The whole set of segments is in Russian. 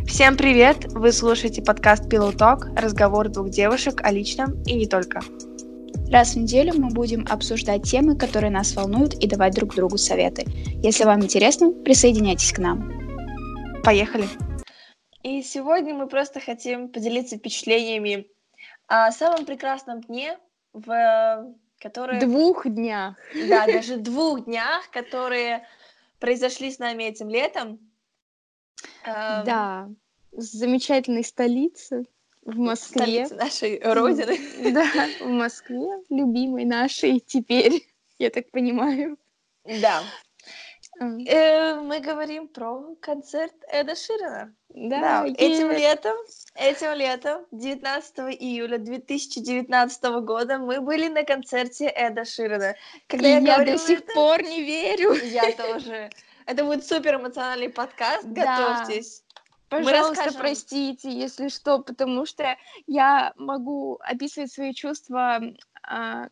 Всем привет! Вы слушаете подкаст Pillow Talk, разговор двух девушек о личном и не только. Раз в неделю мы будем обсуждать темы, которые нас волнуют, и давать друг другу советы. Если вам интересно, присоединяйтесь к нам. Поехали! И сегодня мы просто хотим поделиться впечатлениями о самом прекрасном дне, в которые... Двух днях. Да, даже двух днях, которые произошли с нами этим летом. Эм, да, замечательной столицы в Москве. Столицы нашей родины. Да, в Москве, любимой нашей теперь, я так понимаю. Да. Э, мы говорим про концерт Эда Ширина. Да, этим летом, этим летом, 19 июля 2019 года, мы были на концерте Эда Ширина. Когда я, я до сих это, пор не верю. Я тоже. Это будет супер эмоциональный подкаст, готовьтесь. Пожалуйста, простите, если что, потому что я могу описывать свои чувства а,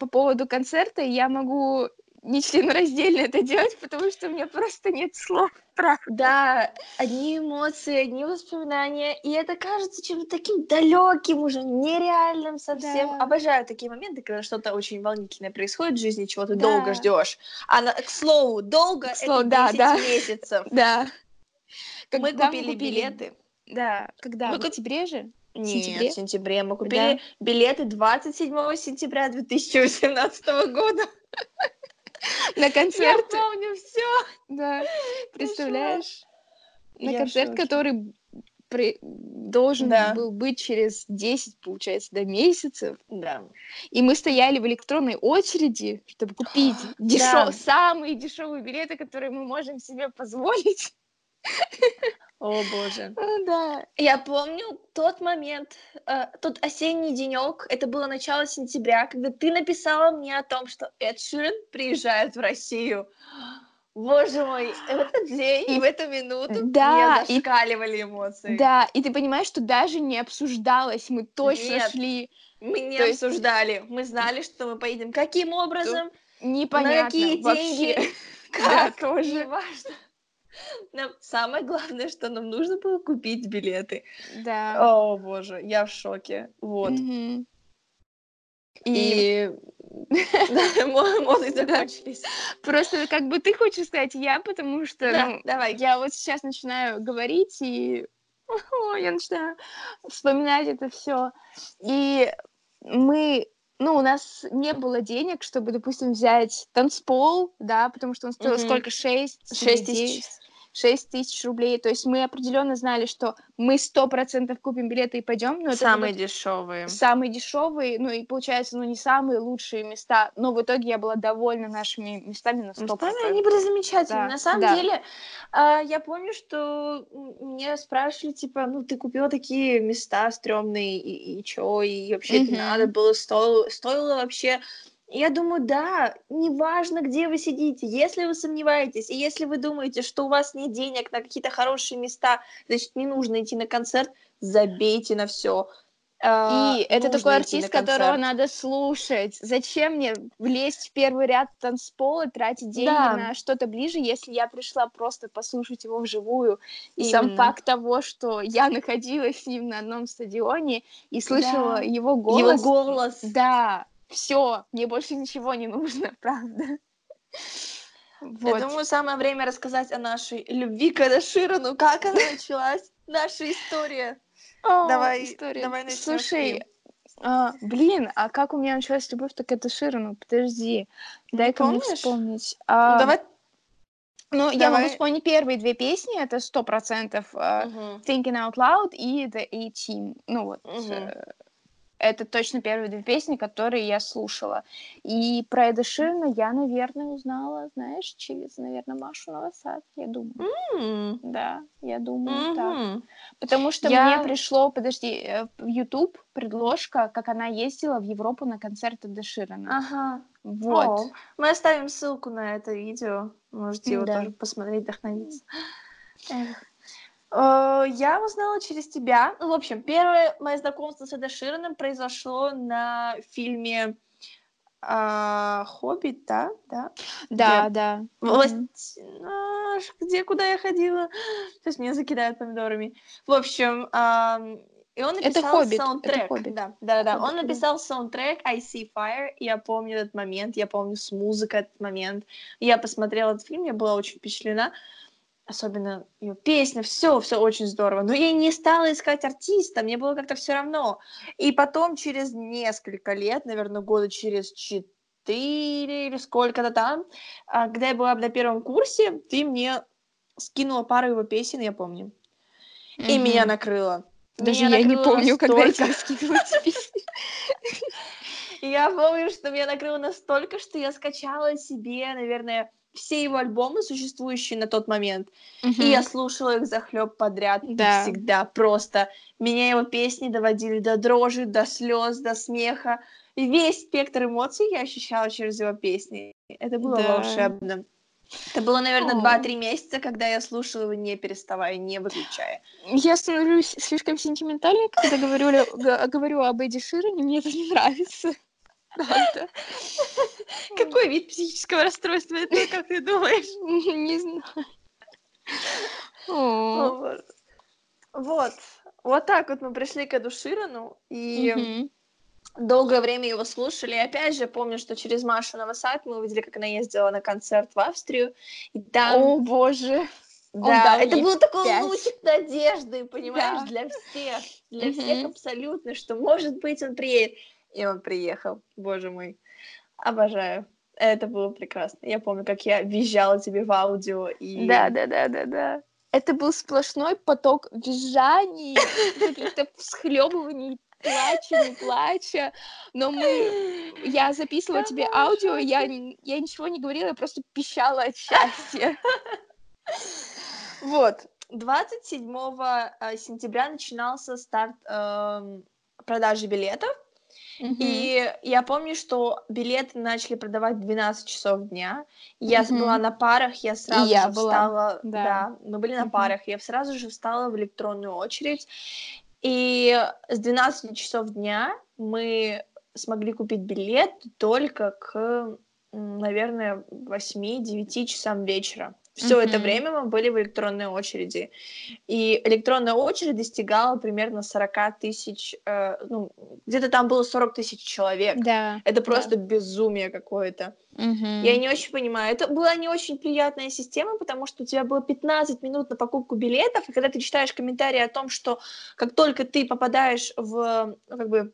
по поводу концерта, я могу нечленораздельно это делать, потому что у меня просто нет слов, правда. Да, одни эмоции, одни воспоминания, и это кажется чем-то таким далеким уже, нереальным совсем. Да. Обожаю такие моменты, когда что-то очень волнительное происходит в жизни, чего ты да. долго ждешь. А на, к слову, долго к слову, это да, 10 да. месяцев. Да. Когда мы купили, билеты. Да, когда? Мы в октябре же? Нет, сентябре? в сентябре. Мы купили да. билеты 27 сентября 2018 года. На концерт. Я помню все. Да. Представляешь? На концерт, который при... должен да. был быть через 10, получается, до месяцев. Да. И мы стояли в электронной очереди, чтобы купить дешев... да. самые дешевые билеты, которые мы можем себе позволить. О боже. Да. Я помню тот момент, э, тот осенний денек, это было начало сентября, когда ты написала мне о том, что Эд Ширен приезжает в Россию. Боже мой, в этот день и в эту минуту да, меня зашкаливали и, эмоции. Да, и ты понимаешь, что даже не обсуждалось, мы точно Нет, шли. Мы не То обсуждали, есть... мы знали, что мы поедем. Каким образом? Непонятно. На какие вообще. деньги? Как? Да, тоже. Неважно. Нам самое главное, что нам нужно было купить билеты. Да. О, боже, я в шоке. Вот. И моды закончились. Просто как бы ты хочешь сказать я, потому что ну, давай. я вот сейчас начинаю говорить и я начинаю вспоминать это все. И мы ну, у нас не было денег, чтобы, допустим, взять танцпол, да, потому что он стоил mm-hmm. сколько? 6? 6 тысяч. 6 тысяч рублей. То есть мы определенно знали, что мы сто процентов купим билеты и пойдем. Но самые это дешевые. Самые дешевые, ну и получается, ну не самые лучшие места. Но в итоге я была довольна нашими местами на 100%. Местами они были замечательные. Да. На самом да. деле, э, я помню, что мне спрашивали, типа, ну ты купила такие места стрёмные, и, и чё, и вообще mm-hmm. это надо было, стоило, стоило вообще я думаю, да, неважно, где вы сидите, если вы сомневаетесь, и если вы думаете, что у вас нет денег на какие-то хорошие места, значит, не нужно идти на концерт, забейте на все. А, и uh, это такой артист, которого надо слушать. Зачем мне влезть в первый ряд танцпола, тратить деньги да. на что-то ближе, если я пришла просто послушать его вживую? И Именно. сам факт того, что я находилась с ним на одном стадионе и слышала да. его голос. Его голос. Да, все, мне больше ничего не нужно, правда. Вот. Я думаю, самое время рассказать о нашей любви к. Ну, как она началась? Наша история. О, давай, история. давай начнем. Слушай, а, блин, а как у меня началась любовь к Эдаширу? Ну, подожди, дай-ка мне вспомнить. А, ну, давай ну, Давай. я могу вспомнить первые две песни, это сто процентов uh, Thinking Out Loud и The A-Team. Ну вот, uh-huh. Это точно первые две песни, которые я слушала. И про Эда Ширна я, наверное, узнала, знаешь, через, наверное, Машу Новосад, я думаю. Mm. Да, я думаю, mm-hmm. так. Потому что я... мне пришло, подожди, э, в YouTube предложка, как она ездила в Европу на концерт Эда Ширана. Ага. Вот. О, мы оставим ссылку на это видео. Можете его да. тоже посмотреть, вдохновиться. Эх. Э, я узнала через тебя. Ну, в общем, первое мое знакомство с Эда Шираном произошло на фильме а, Хоббит, да? Да, да. Где... да. Власть... А, где, куда я ходила? Сейчас меня закидают помидорами. В общем, а, и он написал это Хоббит. саундтрек. Это Хоббит. Да, да, да. Хоббит, он написал да. саундтрек I See Fire. Я помню этот момент, я помню с музыкой этот момент. Я посмотрела этот фильм, я была очень впечатлена особенно ее песня, все, все очень здорово. Но я не стала искать артиста, мне было как-то все равно. И потом через несколько лет, наверное, года через четыре или сколько-то там, а, когда я была на первом курсе, ты мне скинула пару его песен, я помню. Mm-hmm. И меня накрыло. Даже меня я не помню, настолько... когда я тебе скидывала эти песни. Я помню, что меня накрыло настолько, что я скачала себе, наверное, все его альбомы, существующие на тот момент, mm-hmm. и я слушала их захлеб подряд да. всегда. Просто меня его песни доводили до дрожи, до слез, до смеха. И весь спектр эмоций я ощущала через его песни. Это было да. волшебно. Это было, наверное, два-три месяца, когда я слушала его, не переставая, не выключая. Я становлюсь слишком сентиментальной, когда говорю, говорю об Эдди Ширене, мне это не нравится. Правда. Какой вид психического расстройства это, как ты думаешь? Не знаю. Вот. Вот так вот мы пришли к Эду Ширану, и долгое время его слушали. И опять же, помню, что через Машу Новосад мы увидели, как она ездила на концерт в Австрию. И там... О, боже! Да, это был такой 5. лучик надежды, понимаешь, да. для всех. Для всех абсолютно, что, может быть, он приедет. И он приехал, боже мой. Обожаю. Это было прекрасно. Я помню, как я визжала тебе в аудио и... Да, да, да, да, да. Это был сплошной поток визжаний, каких-то всхлебываний, плача, не плача. Но мы... Я записывала тебе аудио, я, я ничего не говорила, я просто пищала от счастья. Вот. 27 э, сентября начинался старт э, продажи билетов. Mm-hmm. И я помню, что билеты начали продавать в 12 часов дня. Я mm-hmm. была на парах, я сразу и же я встала. Была. Да. да, мы были на mm-hmm. парах. Я сразу же встала в электронную очередь. И с 12 часов дня мы смогли купить билет только к, наверное, 8-9 часам вечера. Все mm-hmm. это время мы были в электронной очереди. И электронная очередь достигала примерно 40 тысяч, э, ну, где-то там было 40 тысяч человек. Да. Это просто да. безумие какое-то. Mm-hmm. Я не очень понимаю. Это была не очень приятная система, потому что у тебя было 15 минут на покупку билетов, и когда ты читаешь комментарии о том, что как только ты попадаешь в, как бы,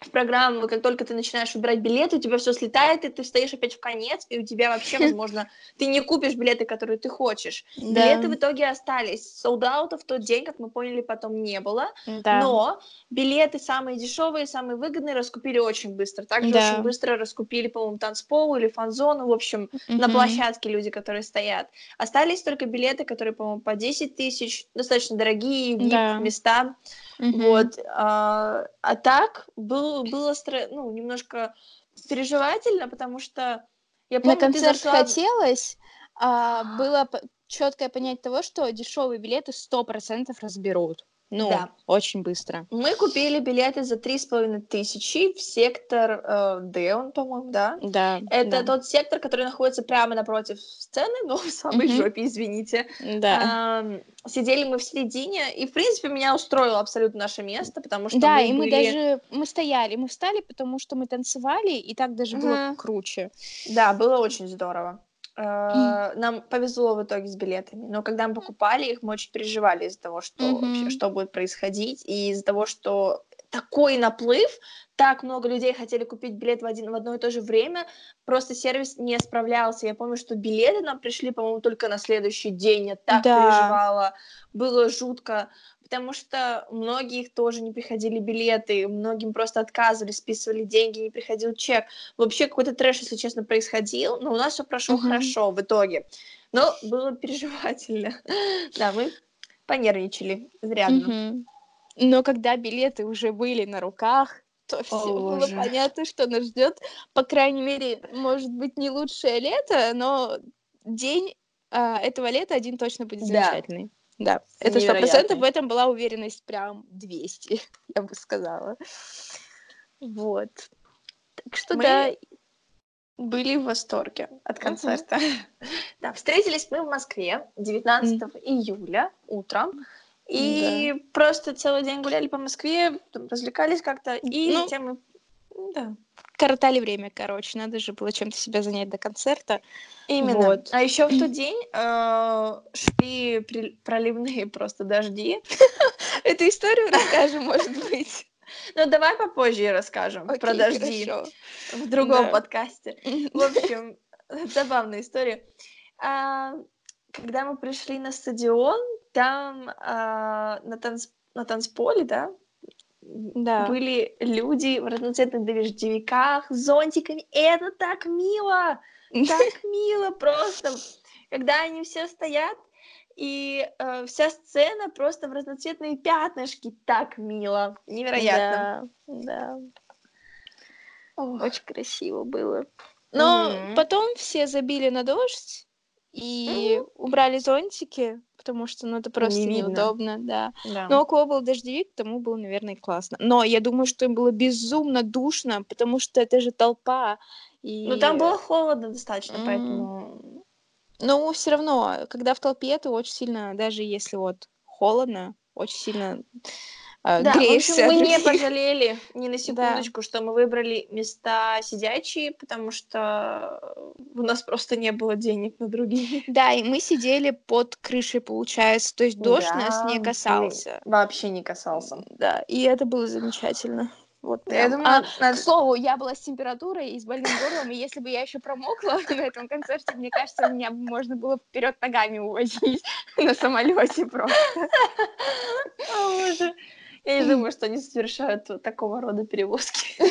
в программу, как только ты начинаешь выбирать билеты, у тебя все слетает, и ты стоишь опять в конец, и у тебя вообще, возможно, ты не купишь билеты, которые ты хочешь. Да. Билеты в итоге остались. Солдата в тот день, как мы поняли, потом не было. Да. Но билеты самые дешевые, самые выгодные раскупили очень быстро. Также да. очень быстро раскупили, по-моему, танцпол или фан-зону, в общем, mm-hmm. на площадке люди, которые стоят. Остались только билеты, которые, по-моему, по 10 тысяч, достаточно дорогие, да. места. Mm-hmm. Вот. А, а так был, было ну, немножко переживательно, потому что я помню, На концерт зашла... хотелось, а, было четкое понять того, что дешевые билеты сто процентов разберут. Ну, да. очень быстро. Мы купили билеты за три с половиной тысячи в сектор э, Д, он, по-моему, да? Да. Это да. тот сектор, который находится прямо напротив сцены, но в самой mm-hmm. жопе, извините. Да. Э, сидели мы в середине, и, в принципе, меня устроило абсолютно наше место, потому что Да, мы и были... мы даже... Мы стояли, мы встали, потому что мы танцевали, и так даже mm-hmm. было круче. Да, было очень здорово. Uh, нам повезло в итоге с билетами, но когда мы покупали их, мы очень переживали из-за того, что mm-hmm. вообще что будет происходить, и из-за того, что такой наплыв, так много людей хотели купить билет в, один, в одно и то же время, просто сервис не справлялся. Я помню, что билеты нам пришли, по-моему, только на следующий день. Я так да. переживала, было жутко потому что многих тоже не приходили билеты, многим просто отказывали, списывали деньги, не приходил чек. Вообще какой-то трэш, если честно, происходил, но у нас все прошло uh-huh. хорошо в итоге. Но было переживательно. да, мы понервничали изрядно. Uh-huh. Но когда билеты уже были на руках, то все было понятно, что нас ждет. По крайней мере, может быть, не лучшее лето, но день а, этого лета один точно будет замечательный. Да, это сто процентов, в этом была уверенность прям 200, я бы сказала. Вот. Так что Мы... да. были в восторге от концерта. Uh-huh. да, встретились мы в Москве 19 mm. июля утром. И да. просто целый день гуляли по Москве, там, развлекались как-то, и ну, затем мы... Да. Коротали время, короче. Надо же было чем-то себя занять до концерта. Именно. Вот. А еще в тот день э, шли при... проливные просто дожди. Эту историю расскажем, может быть. Ну, давай попозже расскажем Окей, про дожди хорошо. в другом да. подкасте. В общем, забавная история. А, когда мы пришли на стадион, там а, на, танц... на танцполе, да, да. были люди в разноцветных дождевиках с зонтиками. Это так мило! Так мило просто! Когда они все стоят, и э, вся сцена просто в разноцветные пятнышки. Так мило. Невероятно. Да, да. Очень красиво было. Но mm-hmm. потом все забили на дождь и убрали зонтики, потому что ну, это просто Не неудобно, да. да. Но около был дождевик, тому было, наверное, классно. Но я думаю, что им было безумно душно, потому что это же толпа. И... Ну там было холодно достаточно, поэтому ну, все равно, когда в толпе, ты очень сильно, даже если вот холодно, очень сильно э, да, греешься. В общем, мы не пожалели ни на секундочку, да. что мы выбрали места сидячие, потому что у нас просто не было денег на другие. Да, и мы сидели под крышей, получается, то есть дождь да, нас не касался. Вообще не касался. Да, и это было замечательно. Вот прям. Я думаю, а, надо... к слову, я была с температурой и с больным горлом, и если бы я еще промокла на этом концерте, мне кажется, меня можно было вперед ногами увозить на самолете просто. О, боже. Я не думаю, что они совершают такого рода перевозки.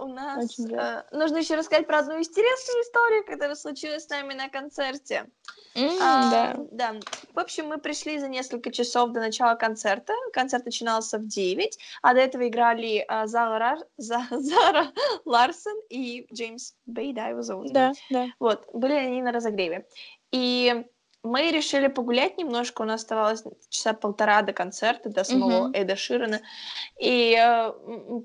У нас э, нужно еще рассказать про одну интересную историю, которая случилась с нами на концерте. Mm, а, да. да. В общем, мы пришли за несколько часов до начала концерта. Концерт начинался в 9, а до этого играли а, Зара, За, Зара Ларсон и Джеймс Бэй, да, его зовут. Да, да. Вот, были они на разогреве. И мы решили погулять немножко, у нас оставалось часа полтора до концерта, до самого uh-huh. Эда Ширана. И э,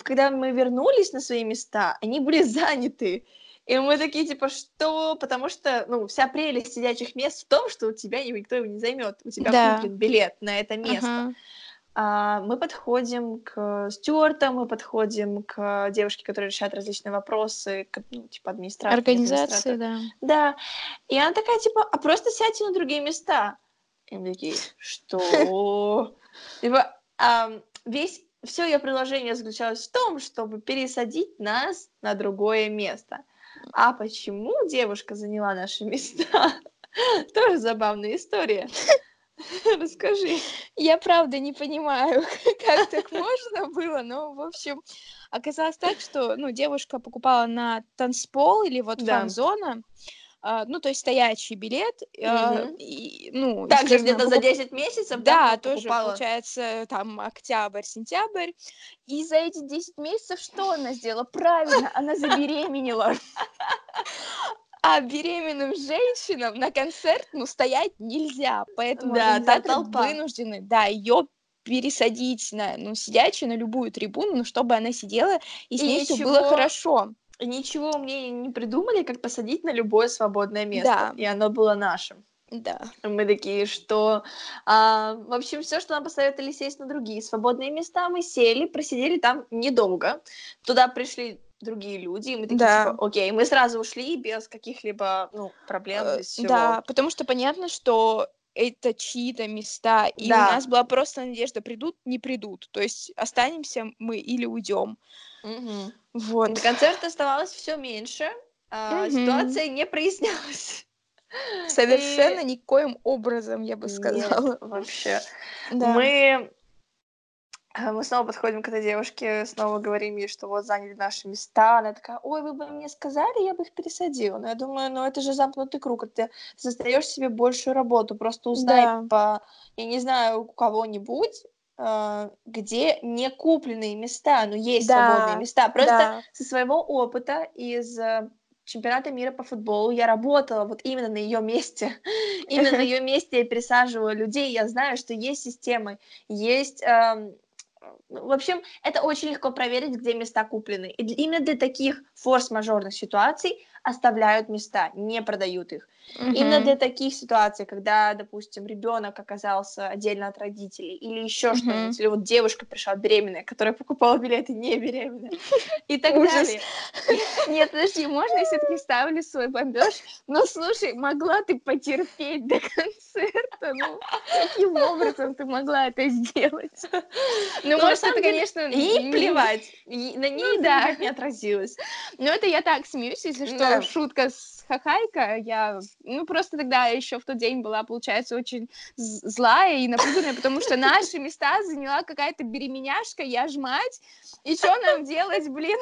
когда мы вернулись на свои места, они были заняты. И мы такие, типа, что? Потому что, ну, вся прелесть сидячих мест в том, что у тебя никто его не займет. У тебя да. куплен билет на это место. Uh-huh. А, мы подходим к стюартам, мы подходим к девушке, которая решает различные вопросы, к, ну, типа администрации. Организации, да. Да. И она такая, типа, а просто сядьте на другие места. И мы такие, что? Типа, весь все ее предложение заключалось в том, чтобы пересадить нас на другое место. А почему девушка заняла наши места? Тоже забавная история. Расскажи. Я правда не понимаю, как так можно было, но, в общем, оказалось так, что, ну, девушка покупала на танцпол или вот да. фан-зона, Uh, ну, то есть стоячий билет, uh, и, ну, также где-то покуп... за 10 месяцев, да, да тоже покупала. получается там октябрь, сентябрь, и за эти 10 месяцев что она сделала? Правильно, она забеременела. А беременным женщинам на концерт, ну, стоять нельзя, поэтому да, организаторы вынуждены, да, ее пересадить на, ну, сидячую, на любую трибуну, ну, чтобы она сидела, и с и ней ничего... все было хорошо. Ничего мне не придумали, как посадить на любое свободное место, да. и оно было нашим. Да. Мы такие, что... А, в общем, все, что нам посоветовали сесть на другие свободные места, мы сели, просидели там недолго. Туда пришли другие люди, и мы такие, да. типа, окей, мы сразу ушли без каких-либо, ну, проблем, э, без всего. Да, потому что понятно, что это чьи-то места, и да. у нас была просто надежда, придут, не придут, то есть останемся мы или уйдем. Угу. Вот. До концерта оставалось все меньше, а угу. ситуация не прояснялась. Совершенно и... никоим образом, я бы сказала. Нет, вообще. Да. Мы мы снова подходим к этой девушке, снова говорим ей, что вот заняли наши места. Она такая, ой, вы бы мне сказали, я бы их пересадила. Но я думаю, ну это же замкнутый круг, ты создаешь себе большую работу, просто узнай да. по, я не знаю, у кого-нибудь, э, где не купленные места, но есть да. свободные места. Просто да. со своего опыта из э, чемпионата мира по футболу я работала вот именно на ее месте. именно на ее месте я пересаживала людей. Я знаю, что есть системы, есть... Э, в общем, это очень легко проверить, где места куплены. И именно для таких форс-мажорных ситуаций оставляют места, не продают их. Mm-hmm. Именно для таких ситуаций, когда, допустим, ребенок оказался отдельно от родителей, или еще mm-hmm. что-нибудь, или вот девушка пришла беременная, которая покупала билеты не беременная, и так далее. Нет, подожди, можно я все-таки ставлю свой бомбеж? Ну, слушай, могла ты потерпеть до концерта? Ну, каким образом ты могла это сделать? Ну, может, это, конечно... И плевать. На ней, да, не отразилось. Ну, это я так смеюсь, если что, шутка с Хахайка, я, ну, просто тогда еще в тот день была, получается, очень злая и напуганная, потому что наши места заняла какая-то беременяшка, я ж мать, и что нам делать, блин?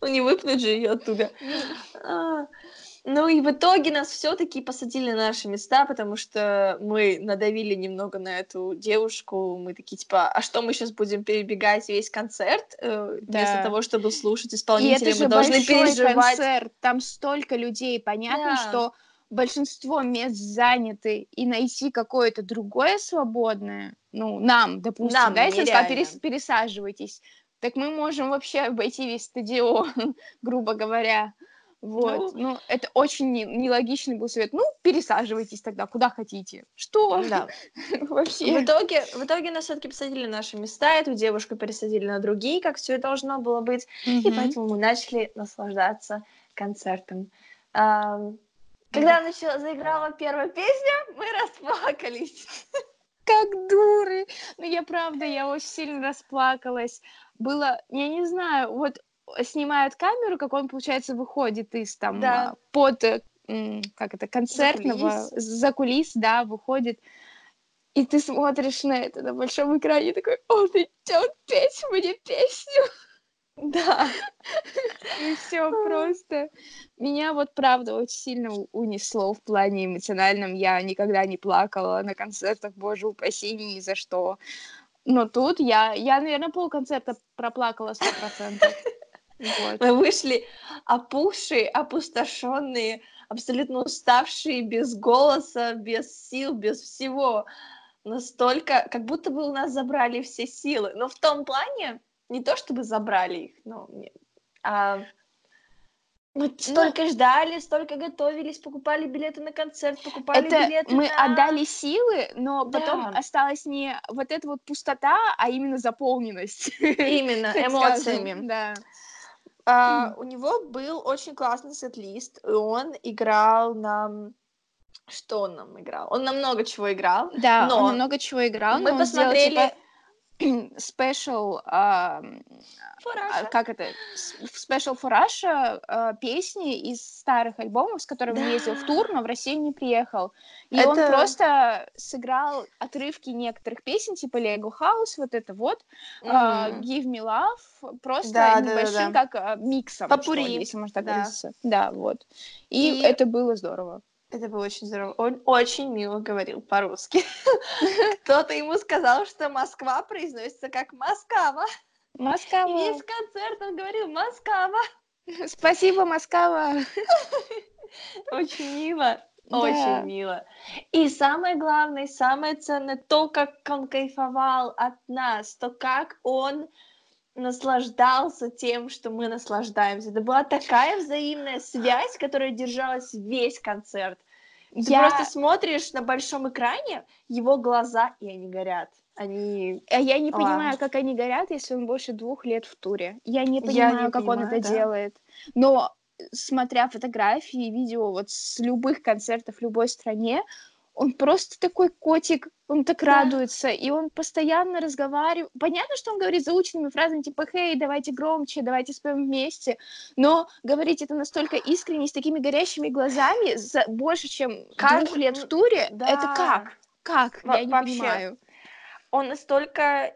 Ну, не выпнуть же ее оттуда. Ну и в итоге нас все-таки посадили на наши места, потому что мы надавили немного на эту девушку. Мы такие типа, а что мы сейчас будем перебегать весь концерт э, да. вместо того, чтобы слушать исполнителя? И это же мы должны переживать. концерт, там столько людей, понятно, да. что большинство мест заняты, и найти какое-то другое свободное, ну, нам, допустим, нам, да, если перес, пересаживайтесь, так мы можем вообще обойти весь стадион, грубо говоря. Вот, ну, ну это очень нелогичный был совет. Ну, пересаживайтесь тогда, куда хотите. Что? Да. Вообще. В итоге, в итоге нас все-таки посадили на наши места, эту девушку пересадили на другие, как все и должно было быть. И поэтому мы начали наслаждаться концертом. когда начала, заиграла первая песня, мы расплакались. Как дуры! Ну, я правда, я очень сильно расплакалась. Было, я не знаю, вот снимают камеру, как он, получается, выходит из там да. А, под э, как это концертного за кулис. за кулис, да, выходит. И ты смотришь на это на большом экране такой, он идет петь мне песню. Да. И все просто. Меня вот правда очень сильно унесло в плане эмоциональном. Я никогда не плакала на концертах, боже упаси, ни за что. Но тут я, я, наверное, полконцерта проплакала сто процентов. Вот. Мы вышли опухшие, опустошенные, абсолютно уставшие, без голоса, без сил, без всего. Настолько, как будто бы у нас забрали все силы. Но в том плане, не то чтобы забрали их, но нет, а мы ну, столько ждали, столько готовились, покупали билеты на концерт, покупали это билеты мы на... отдали силы, но да. потом осталась не вот эта вот пустота, а именно заполненность. Именно, эмоциями. Да. Uh, у него был очень классный сет-лист, и он играл нам... Что он нам играл? Он нам много чего играл. Да, но он много чего играл. Мы посмотрели... Сделал, типа special, uh, как это, special for Russia uh, песни из старых альбомов, с которыми да. ездил в тур, но в Россию не приехал. И это... он просто сыграл отрывки некоторых песен, типа Lego House, вот это вот, mm-hmm. uh, Give Me Love, просто да, небольшим, да, да, как uh, миксом, Попури. Что, если можно так да. говорить. Да, вот. И, И это было здорово. Это было очень здорово. Он очень мило говорил по-русски. Кто-то ему сказал, что Москва произносится как Москва. Москва. И весь концерт он говорил Москва. Спасибо, Москва. Очень мило. Очень мило. И самое главное, самое ценное, то, как он кайфовал от нас, то, как он наслаждался тем, что мы наслаждаемся. Это была такая взаимная связь, которая держалась весь концерт. Ты я... просто смотришь на большом экране его глаза, и они горят. Они... А я не а. понимаю, как они горят, если он больше двух лет в туре. Я не понимаю, я не как понимаю, он это да. делает. Но смотря фотографии, видео вот с любых концертов в любой стране, он просто такой котик, он так да. радуется, и он постоянно разговаривает. Понятно, что он говорит заученными фразами, типа, «Хей, давайте громче, давайте споем вместе», но говорить это настолько искренне, с такими горящими глазами, за больше, чем как? двух лет в туре, да. это как? Как? Во- Я не вообще. понимаю. Он настолько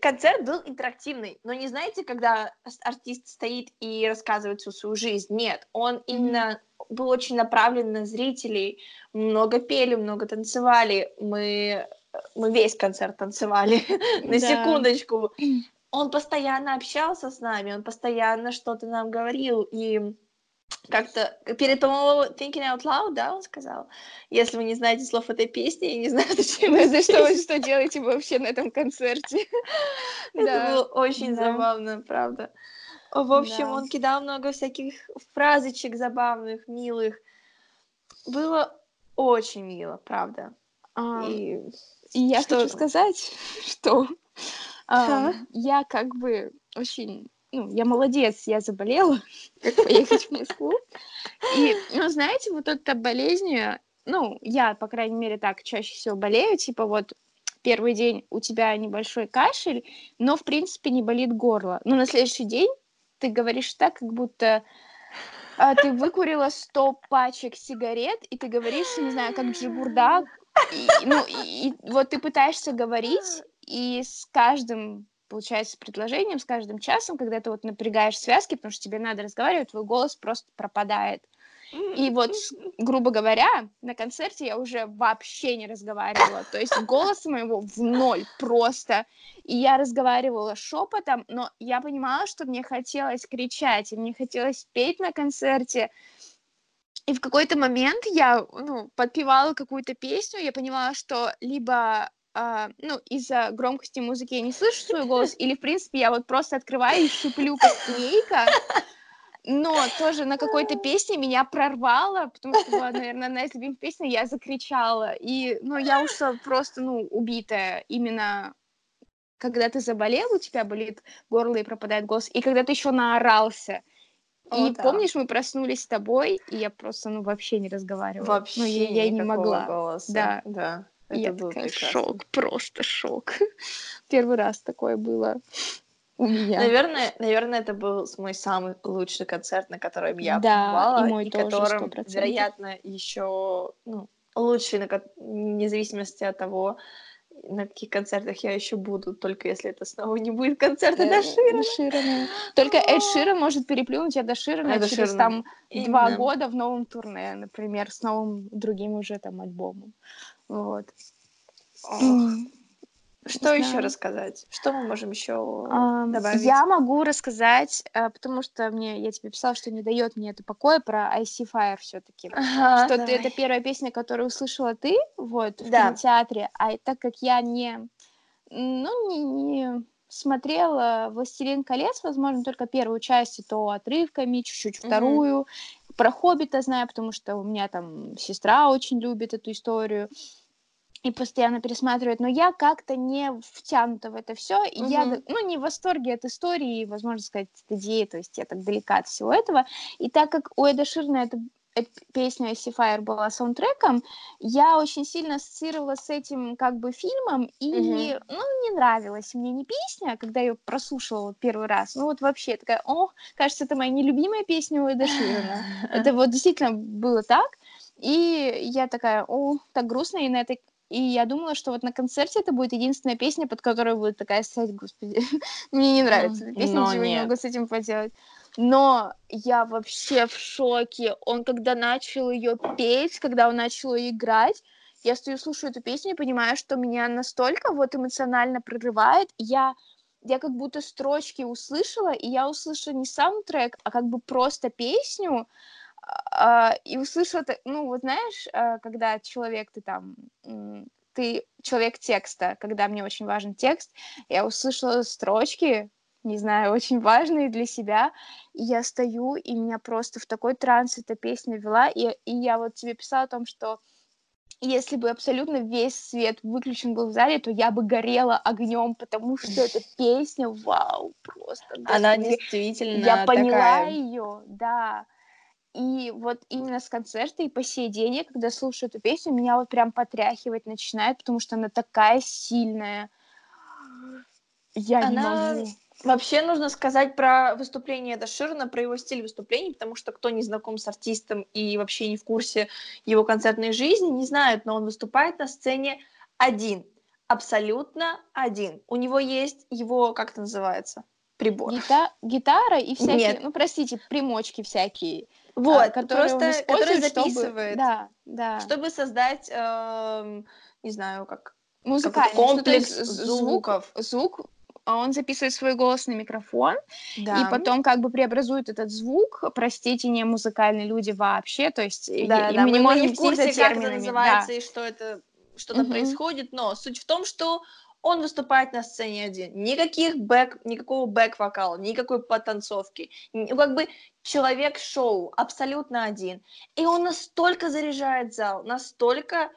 концерт был интерактивный, но не знаете, когда артист стоит и рассказывает всю свою жизнь. Нет, он именно был очень направлен на зрителей. Много пели, много танцевали. Мы, мы весь концерт танцевали, на секундочку. Он постоянно общался с нами, он постоянно что-то нам говорил, и как-то перед, по-моему, Thinking Out Loud, да, он сказал? Если вы не знаете слов этой песни, я не знаю, зачем за что вы что делаете вообще на этом концерте. Это было очень забавно, правда. В общем, он кидал много всяких фразочек забавных, милых. Было очень мило, правда. И, я хочу сказать, что я как бы очень ну, я молодец, я заболела, как поехать в Москву. И, ну, знаете, вот эта болезнь, ну, я, по крайней мере, так чаще всего болею, типа вот первый день у тебя небольшой кашель, но, в принципе, не болит горло. Но на следующий день ты говоришь так, как будто а, ты выкурила 100 пачек сигарет, и ты говоришь, не знаю, как джигурда, и, ну, и, и вот ты пытаешься говорить, и с каждым получается, предложением с каждым часом, когда ты вот напрягаешь связки, потому что тебе надо разговаривать, твой голос просто пропадает. И вот, грубо говоря, на концерте я уже вообще не разговаривала. То есть голос моего в ноль просто. И я разговаривала шепотом, но я понимала, что мне хотелось кричать, и мне хотелось петь на концерте. И в какой-то момент я ну, подпевала какую-то песню, я понимала, что либо а, ну, из-за громкости музыки я не слышу свой голос, или, в принципе, я вот просто открываю и шиплю как змейка, но тоже на какой-то песне меня прорвало, потому что, была, наверное, одна из любимых песен, я закричала, и, ну, я ушла просто, ну, убитая именно когда ты заболел, у тебя болит горло и пропадает голос, и когда ты еще наорался. О, и да. помнишь, мы проснулись с тобой, и я просто, ну, вообще не разговаривала. Вообще ну, я, я не могла. Голоса. Да, да. Это я было такая, прекрасно. шок, просто шок. Первый раз такое было у меня. Наверное, наверное, это был мой самый лучший концерт, на котором я да, побывала, и, мой и тоже, которым, 100%. вероятно, еще ну, лучший, на, вне зависимости от того, на каких концертах я еще буду, только если это снова не будет концерта Эд Ширана. Только Эд Ширан может переплюнуть Эда Ширана Эда через там два года в новом турне, например, с новым другим уже там альбомом. Вот. Что еще рассказать? Что мы можем еще um, добавить? Я могу рассказать, э, потому что мне я тебе писала, что не дает мне это покоя про Icy Fire все-таки. Ага, что давай. ты это первая песня, которую услышала ты, вот в да. кинотеатре, а так как я не, ну не, не смотрела Властелин колец, возможно, только первую часть, то отрывками, чуть-чуть вторую. Mm-hmm. Про Хоббита знаю, потому что у меня там сестра очень любит эту историю и постоянно пересматривает, но я как-то не втянута в это все, и угу. я, ну, не в восторге от истории, возможно сказать, от идеи, то есть я так далека от всего этого, и так как у Эда Ширна это песня Icy Fire была саундтреком, я очень сильно ассоциировала с этим как бы фильмом, и, mm ну, не нравилась мне не песня, когда я ее прослушала вот первый раз, ну, вот вообще такая, о, кажется, это моя нелюбимая песня у Эда Ширна. Это вот действительно было так, и я такая, о, так грустно, и на этой и я думала, что вот на концерте это будет единственная песня, под которой будет такая стоять, господи, мне не нравится эта песня, ничего не могу с этим поделать. Но я вообще в шоке. Он когда начал ее петь, когда он начал ее играть, я стою, слушаю эту песню и понимаю, что меня настолько вот эмоционально прорывает. Я, я как будто строчки услышала, и я услышала не саундтрек, а как бы просто песню, и услышала, ну, вот знаешь, а, когда человек, ты там, ты человек текста, когда мне очень важен текст, я услышала строчки, не знаю, очень важные для себя, и я стою, и меня просто в такой транс эта песня вела, и, и я вот тебе писала о том, что если бы абсолютно весь свет выключен был в зале, то я бы горела огнем, потому что эта песня, вау, просто. Господи. Она действительно Я поняла такая... ее, да. И вот именно с концерта и по сей день, я, когда слушаю эту песню, меня вот прям потряхивать начинает, потому что она такая сильная. Я она... не могу. Вообще нужно сказать про выступление Эда Ширна, про его стиль выступлений, потому что кто не знаком с артистом и вообще не в курсе его концертной жизни, не знает, но он выступает на сцене один, абсолютно один. У него есть его, как это называется, прибор. Гита- гитара и всякие, Нет. ну простите, примочки всякие. Вот, а, который просто который записывает. Чтобы, да, да. Чтобы создать, э, не знаю, как музыкальный комплекс звуков. Звук, звук он записывает свой голос на микрофон, да. и потом как бы преобразует этот звук, простите, не музыкальные люди вообще, то есть да, и, да, мы, мы не можем не в курсе, как это называется да. и что это, что там угу. происходит, но суть в том, что он выступает на сцене один. Никаких бэк, никакого бэк-вокала, никакой потанцовки. Ну, как бы человек-шоу, абсолютно один. И он настолько заряжает зал, настолько,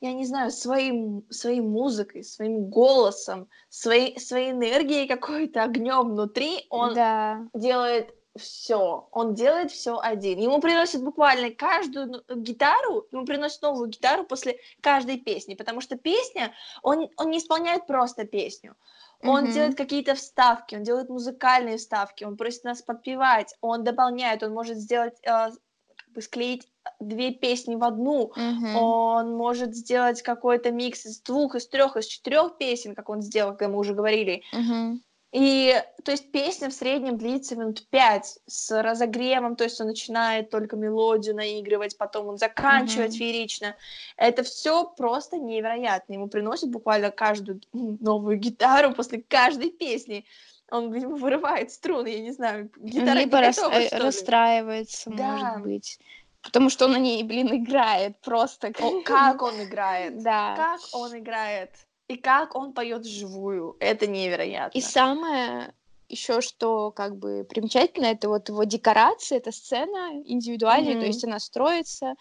я не знаю, своим, своей музыкой, своим голосом, своей, своей энергией какой-то, огнем внутри, он да. делает все. Он делает все один. Ему приносят буквально каждую гитару, ему приносят новую гитару после каждой песни, потому что песня, он, он не исполняет просто песню. Он mm-hmm. делает какие-то вставки, он делает музыкальные вставки, он просит нас подпевать, он дополняет, он может сделать, э, как бы склеить две песни в одну, mm-hmm. он может сделать какой-то микс из двух, из трех, из четырех песен, как он сделал, как мы уже говорили. Mm-hmm. И, то есть, песня в среднем длится минут пять с разогревом, то есть он начинает только мелодию наигрывать, потом он заканчивает mm-hmm. феерично. Это все просто невероятно. Ему приносят буквально каждую новую гитару после каждой песни. Он, видимо, вырывает струны, я не знаю, гитара Либо рас- готова, э, расстраивается, да. может быть. Потому что он на ней, блин, играет просто. О, как он играет. Да. Как он играет. И как он поет вживую, это невероятно. И самое еще что как бы примечательно, это вот его декорация, это сцена индивидуальная, mm-hmm. то есть она строится,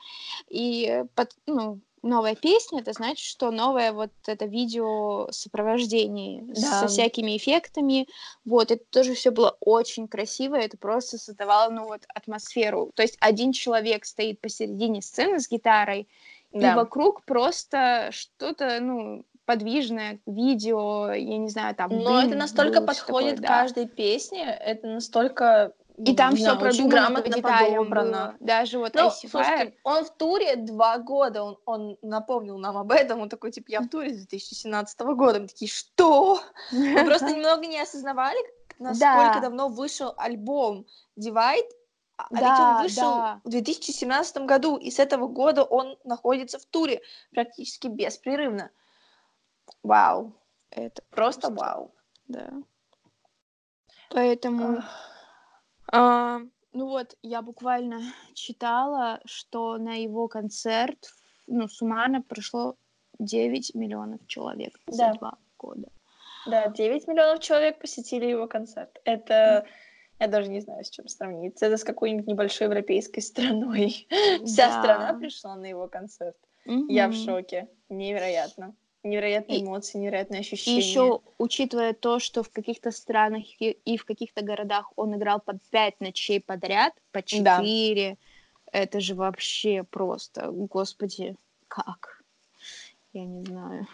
и под, ну, новая песня, это значит, что новое вот это видео сопровождение да. со всякими эффектами, вот, это тоже все было очень красиво, это просто создавало, ну, вот, атмосферу, то есть один человек стоит посередине сцены с гитарой, да. и вокруг просто что-то, ну, подвижное видео, я не знаю, там. Но это настолько подходит такое, каждой да. песне, это настолько и там все продумано грамотно подобрано. Даже вот ну, слушайте, он в туре два года, он, он напомнил нам об этом, он такой, типа, я в туре с 2017 года. Мы такие, что? Мы просто немного не осознавали, насколько давно вышел альбом Divide, а ведь он вышел в 2017 году, и с этого года он находится в туре практически беспрерывно. Вау. Это просто, просто вау. Да. Поэтому... А, ну вот, я буквально читала, что на его концерт, ну, суммарно прошло 9 миллионов человек за два года. Да, 9 миллионов человек посетили его концерт. Это... Я даже не знаю, с чем сравниться. Это с какой-нибудь небольшой европейской страной. Вся да. страна пришла на его концерт. Mm-hmm. Я в шоке. Невероятно невероятные эмоции, невероятные ощущения. И еще, учитывая то, что в каких-то странах и, и в каких-то городах он играл по пять ночей подряд, по четыре, да. это же вообще просто, господи, как? Я не знаю.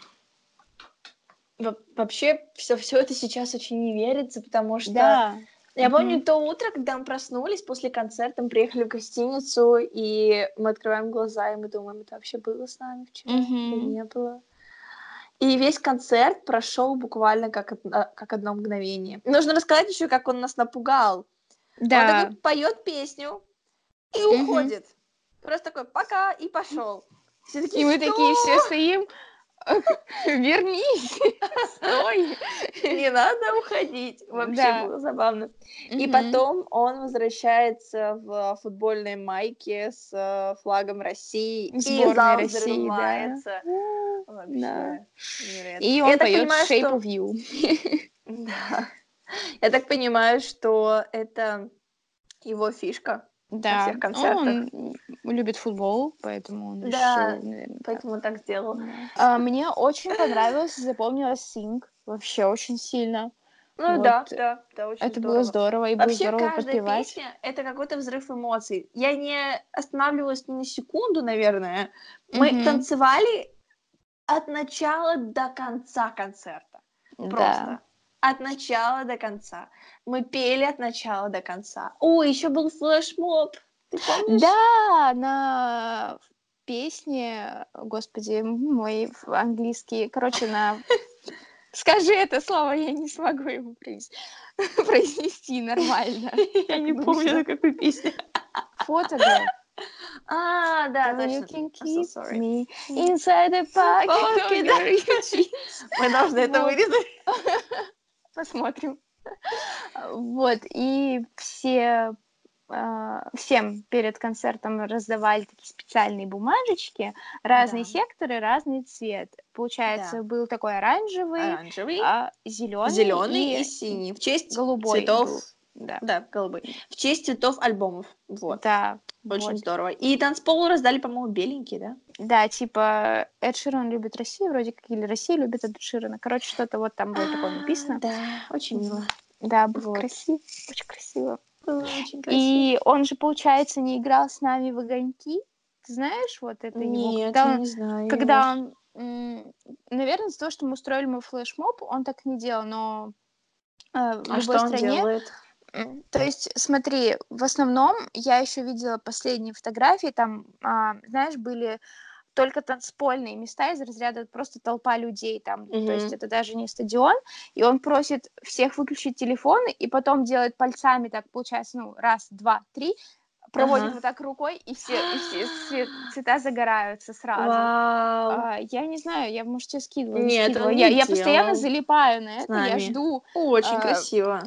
Во вообще, все, все это сейчас очень не верится, потому что да. Я mm-hmm. помню то утро, когда мы проснулись после концерта, мы приехали в гостиницу, и мы открываем глаза, и мы думаем, это вообще было с нами вчера mm-hmm. или не было. И весь концерт прошел буквально как, как одно мгновение. Нужно рассказать еще, как он нас напугал. Да. Он такой поет песню и уходит. Просто такой пока и пошел. Все такие, и мы такие все стоим. Вернись, стой. Не надо уходить. Вообще да. было забавно. Угу. И потом он возвращается в футбольной майке с э, флагом России. Сборной и зал России. Да. Да. И он поет Shape что... of You. да. Я так понимаю, что это его фишка да. на всех концертах. Он любит футбол, поэтому он да, решил, наверное, поэтому так, так сделал. А, мне очень понравилось, запомнилось Синг вообще очень сильно. Ну вот. да, да, да, очень Это здорово. было здорово, и Вообще, было здорово каждая подпевать. песня — это какой-то взрыв эмоций. Я не останавливалась ни на секунду, наверное. Мы mm-hmm. танцевали от начала до конца концерта. Просто. Да. От начала до конца. Мы пели от начала до конца. О, еще был флешмоб. Ты помнишь? Да, на песне, господи, мой английский, короче, на... Скажи это слово, я не смогу его произнести нормально. Я не помню, на какой песне. Фотограф. А, да, точно. You can keep so me inside the pocket of your jeans. Мы должны это вырезать. Посмотрим. Вот, и все а, всем перед концертом раздавали такие специальные бумажечки, разные да. секторы, разный цвет. Получается, да. был такой оранжевый, оранжевый а, зеленый, зеленый и, и синий. В честь голубой цветов. Был. Да. да, голубой. В честь цветов альбомов. Вот. Да. Очень вот. здорово. И танцполу раздали, по-моему, беленький, да? Да, типа Эд Ширан любит Россию, вроде как, или Россия любит Эд Ширана. Короче, что-то вот там было такое написано. Да, очень мило. Да, было красиво, очень красиво. очень красиво. И он же, получается, не играл с нами в огоньки. Ты знаешь, вот это Нет, его? Когда я он, не знаю. Когда он, наверное, из-за того, что мы устроили мой флешмоб, он так не делал, но э, в а любой что стране. Он делает? То есть, смотри, в основном я еще видела последние фотографии, там, а, знаешь, были только танцпольные места из разряда просто толпа людей там, mm-hmm. то есть это даже не стадион, и он просит всех выключить телефоны, и потом делает пальцами так, получается, ну, раз, два, три, проводит ага. вот так рукой, и все, и все цвета загораются сразу. Вау. А, я не знаю, я, может, тебе скидываю. Нет, скидываю. Я, я постоянно залипаю на это, я жду. Очень а, красиво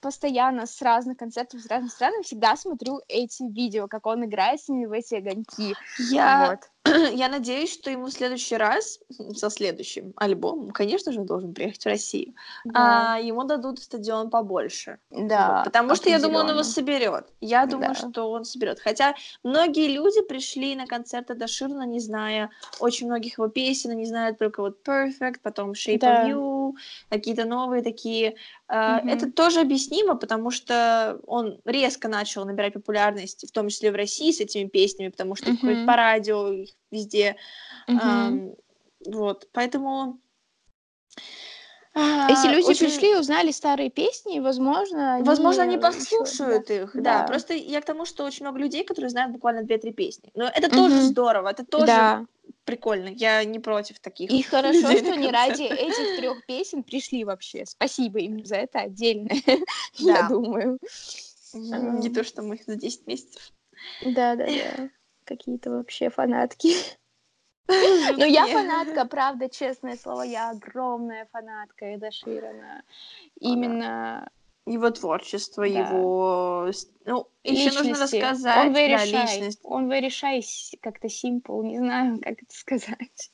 постоянно с разных концертов, с разных стран, всегда смотрю эти видео, как он играет с ними в эти огоньки. Я, вот. я надеюсь, что ему в следующий раз, со следующим альбомом, конечно же, должен приехать в Россию, да. а ему дадут стадион побольше. Да. Вот, потому что я думаю, он его соберет. Я думаю, да. что он соберет. Хотя многие люди пришли на концерт Эда Ширна, не зная очень многих его песен, не знают только вот Perfect, потом Shape да. of You, какие-то новые такие. Mm-hmm. Это тоже объяснимо, потому что он резко начал набирать популярность, в том числе в России с этими песнями, потому что mm-hmm. по радио, их везде. Mm-hmm. Um, вот, поэтому... Эти люди очень... пришли и узнали старые песни, и, возможно, они... Возможно, они послушают их, да. да. Просто я к тому, что очень много людей, которые знают буквально две-три песни. Но это mm-hmm. тоже здорово, это тоже да. прикольно. Я не против таких. И хорошо, что они ради этих трех песен пришли вообще. Спасибо им за это отдельно, я думаю. Не то, что мы за 10 месяцев. Да-да-да. Какие-то вообще фанатки. Ну, я фанатка, правда, честное слово, я огромная фанатка Эда Ширана. Именно его творчество, да. его... Ну, еще нужно рассказать. Он very да, shy. Он very shy, как-то simple, не знаю, как это сказать.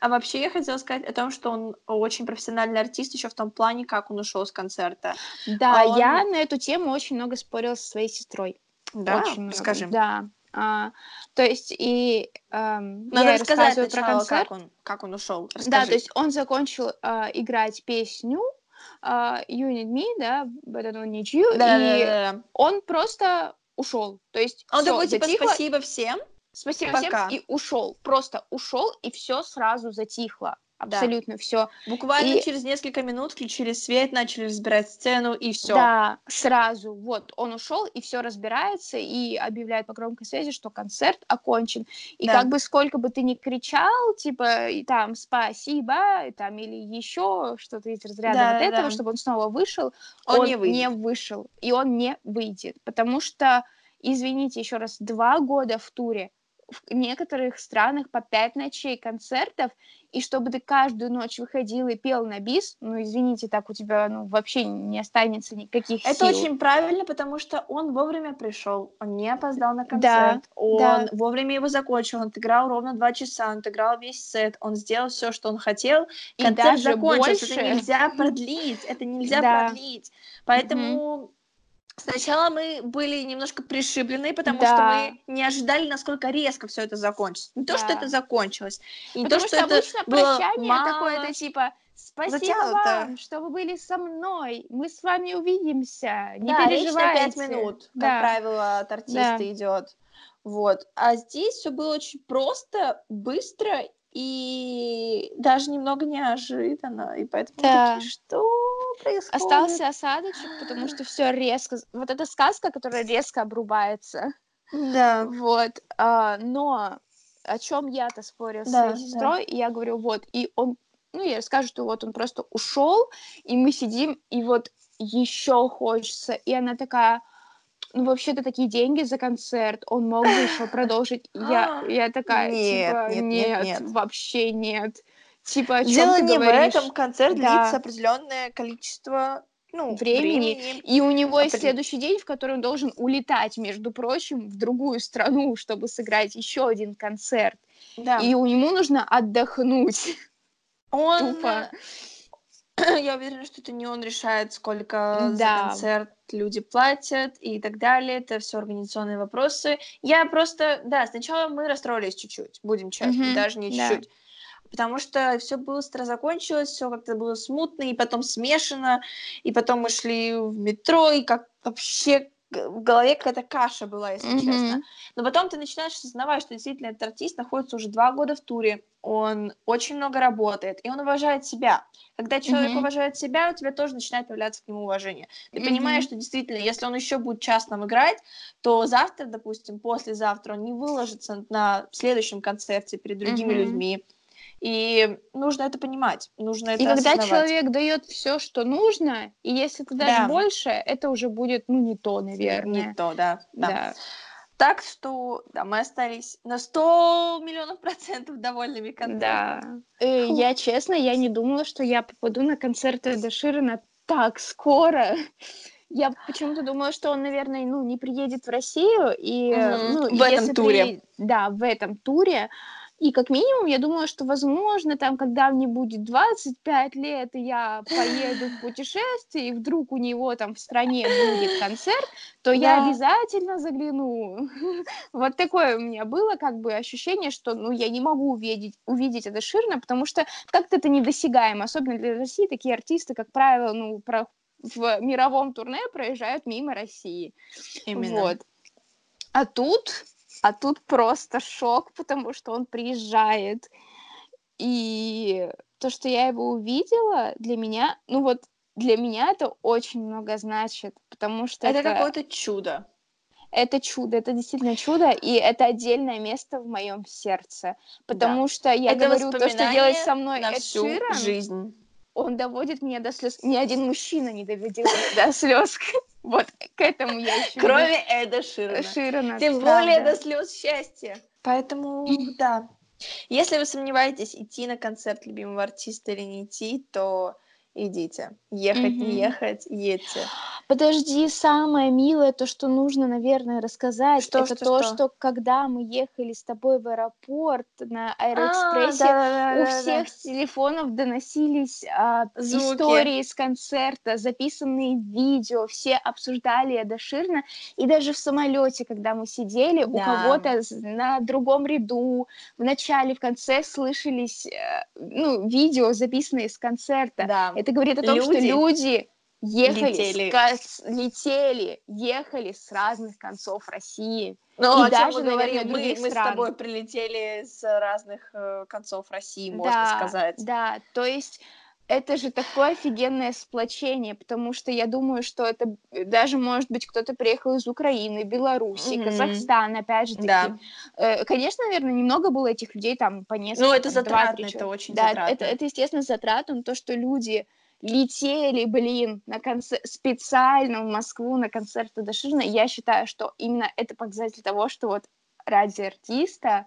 А вообще я хотела сказать о том, что он очень профессиональный артист еще в том плане, как он ушел с концерта. Да, а он... я на эту тему очень много спорила со своей сестрой. Да, очень скажи. Да, а, то есть и эм, Надо я рассказать сначала, про концерт. Как он, как он ушел. Расскажи. Да, то есть он закончил э, играть песню э, You Need Me, да, But I Don't Need You, да, и да, да, да. он просто ушел. То есть он такой типа затихло, спасибо всем. Спасибо Пока. всем и ушел. Просто ушел и все сразу затихло абсолютно да. все. Буквально и... через несколько минут включили свет, начали разбирать сцену и все. Да, сразу. Вот он ушел и все разбирается и объявляет по громкой связи, что концерт окончен. И да. как бы сколько бы ты ни кричал, типа и там спасибо, и, там или еще что-то из разряда да, вот этого, чтобы он снова вышел, он, он не, выйдет. не вышел и он не выйдет, потому что извините еще раз два года в туре в некоторых странах по пять ночей концертов, и чтобы ты каждую ночь выходил и пел на бис, ну, извините, так у тебя ну, вообще не останется никаких Это сил. очень правильно, потому что он вовремя пришел, он не опоздал на концерт, да, он да. вовремя его закончил, он отыграл ровно два часа, он отыграл весь сет, он сделал все, что он хотел, и концерт закончился, больше... это нельзя продлить, это нельзя да. продлить, поэтому... Сначала мы были немножко пришиблены, потому да. что мы не ожидали, насколько резко все это закончится. Не да. то, что это закончилось, и потому то, что, что это обычно было прощание мало... такое, это типа Спасибо Затянуто. вам, что вы были со мной. Мы с вами увидимся. Не да, переживайте. Речь на 5 минут, да. как правило, от артиста да. идет. Вот. А здесь все было очень просто, быстро и даже немного неожиданно. И поэтому да. такие, что происходит? Остался осадочек, потому что все резко... Вот эта сказка, которая резко обрубается. Да. Вот. А, но о чем я-то спорю да, своей сестрой, да. и я говорю, вот, и он, ну, я расскажу, что вот он просто ушел, и мы сидим, и вот еще хочется, и она такая, ну, вообще-то такие деньги за концерт, он мог бы еще продолжить. Я, я такая, нет, типа, нет, нет, нет, вообще нет. Типа, о чем Дело ты не говоришь? в этом, концерт да. длится определенное количество ну, времени, времени. И у него есть следующий день, в который он должен улетать, между прочим, в другую страну, чтобы сыграть еще один концерт. Да. И у него нужно отдохнуть. Он... Тупо. Я уверена, что это не он решает, сколько да. за концерт люди платят и так далее. Это все организационные вопросы. Я просто, да, сначала мы расстроились чуть-чуть, будем честны, mm-hmm. даже не чуть-чуть. Да потому что все быстро закончилось, все как-то было смутно, и потом смешано, и потом мы шли в метро, и как вообще в голове какая-то каша была, если mm-hmm. честно. Но потом ты начинаешь осознавать, что действительно этот артист находится уже два года в туре, он очень много работает, и он уважает себя. Когда человек mm-hmm. уважает себя, у тебя тоже начинает появляться к нему уважение. Ты mm-hmm. понимаешь, что действительно, если он еще будет часто играть, то завтра, допустим, послезавтра он не выложится на следующем концерте перед другими mm-hmm. людьми и нужно это понимать, нужно это И когда человек дает все, что нужно, и если ты дашь да. больше, это уже будет, ну, не то, наверное. Не то, да. да. да. Так что, да, мы остались на 100 миллионов процентов довольными концертом. Да. Э, я, честно, я не думала, что я попаду на концерт Эда Ширена так скоро. Я почему-то думала, что он, наверное, ну, не приедет в Россию. И, угу. ну, в этом туре. При... Да, в этом туре. И как минимум, я думала, что, возможно, там, когда мне будет 25 лет, и я поеду в путешествие, и вдруг у него там в стране будет концерт, то да. я обязательно загляну. Вот такое у меня было как бы ощущение, что ну, я не могу увидеть, увидеть это ширно, потому что как-то это недосягаемо, особенно для России. Такие артисты, как правило, ну, про в мировом турне проезжают мимо России. Именно. Вот. А тут а тут просто шок, потому что он приезжает. И то, что я его увидела, для меня, ну вот для меня это очень много значит, потому что это, это... какое-то чудо. Это чудо, это действительно чудо, и это отдельное место в моем сердце, потому да. что я это говорю то, что делает со мной на Эд всю Ширан, жизнь. Он доводит меня до слез. Ни один мужчина не доведет до слез. Вот к этому я еще. Кроме Эда Ширана. Ширана Тем более до слез счастья. Поэтому, да. Если вы сомневаетесь, идти на концерт любимого артиста или не идти, то идите. Ехать, mm-hmm. не ехать, едьте. Подожди, самое милое, то, что нужно, наверное, рассказать, что, это что, то, что? что когда мы ехали с тобой в аэропорт на Аэроэкспрессе, а, да, да, у да, всех да. телефонов доносились а, истории с концерта, записанные видео, все обсуждали это ширно, и даже в самолете, когда мы сидели, да. у кого-то на другом ряду, в начале, в конце слышались э, ну, видео, записанные с концерта. Да это говорит о том, люди что люди ехали, летели. С, летели, ехали с разных концов России. Ну, и даже, мы наверное, мы, мы с тобой прилетели с разных э, концов России, можно да, сказать. Да, то есть это же такое офигенное сплочение, потому что я думаю, что это даже, может быть, кто-то приехал из Украины, Беларуси, mm-hmm. Казахстана, опять же таки. Да. Э, конечно, наверное, немного было этих людей там по несколько. Ну, это затратно, это очень да, затратно. Это, это, естественно, затратно, но то, что люди летели, блин, на концерт, специально в Москву на концерт Даширина, я считаю, что именно это показатель того, что вот ради артиста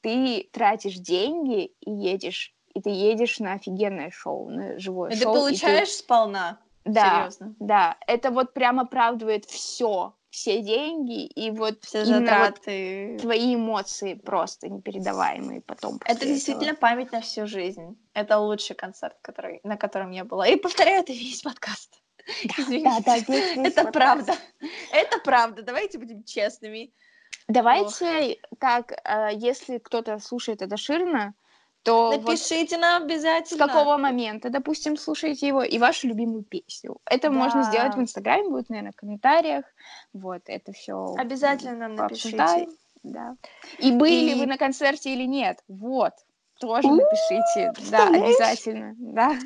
ты тратишь деньги и едешь и ты едешь на офигенное шоу, на живое и шоу. Ты получаешь ты... сполна. Да, Серьезно. да, это вот прям оправдывает все, все деньги и вот все затраты, вот твои эмоции просто непередаваемые потом. Это этого. действительно память на всю жизнь. Это лучший концерт, который, на котором я была. И повторяю, это весь подкаст. Да, Извините. да, да, весь это подкаст. правда. Это правда. Давайте будем честными. Давайте Ох. так, э, если кто-то слушает это ширно, то напишите вот нам обязательно. С какого момента, допустим, слушаете его и вашу любимую песню. Это да. можно сделать в Инстаграме, будет, наверное, в комментариях. Вот, это все. Обязательно нам напишите. Да. И были и... вы на концерте или нет? Вот тоже напишите. Да, обязательно. Да.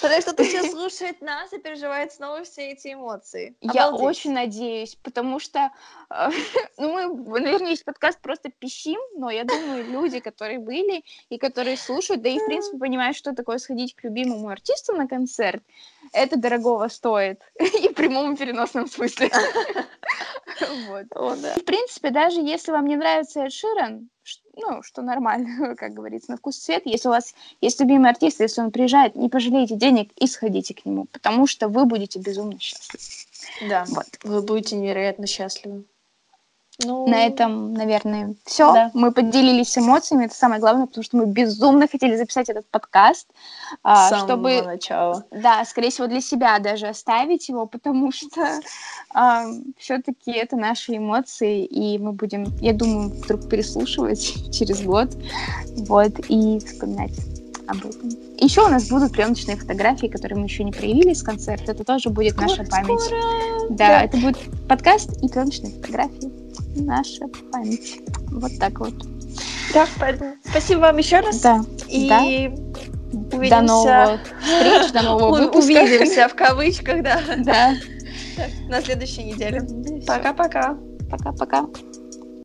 Потому что ты сейчас слушает нас и переживает снова все эти эмоции. Я очень надеюсь, потому что, э, ну, мы, наверное, есть подкаст просто пищим, но я думаю, люди, которые были и которые слушают, да и, в принципе, понимают, что такое сходить к любимому артисту на концерт, это дорогого стоит. И в прямом и переносном смысле. Вот. В принципе, даже если вам не нравится Эд Ширен, ну, что нормально, как говорится, на вкус цвет. Если у вас есть любимый артист, если он приезжает, не пожалейте денег и сходите к нему, потому что вы будете безумно счастливы. Да, вот. вы будете невероятно счастливы. Ну... На этом, наверное, все. Да. Мы поделились эмоциями. Это самое главное, потому что мы безумно хотели записать этот подкаст, а, С чтобы начала. Да, скорее всего, для себя даже оставить его, потому что а, все-таки это наши эмоции, и мы будем, я думаю, вдруг переслушивать через год, вот и вспоминать об этом. Еще у нас будут пленочные фотографии, которые мы еще не проявили с концерта. Это тоже будет скоро, наша память. Скоро. Да, да, это будет подкаст и пленочные фотографии. Наша память. Вот так вот. Да, спасибо вам еще раз. Да. И да. увидимся. До новых встреч, до нового выпуска. Увидимся в кавычках, да. Да. На следующей неделе. Пока-пока. Пока-пока.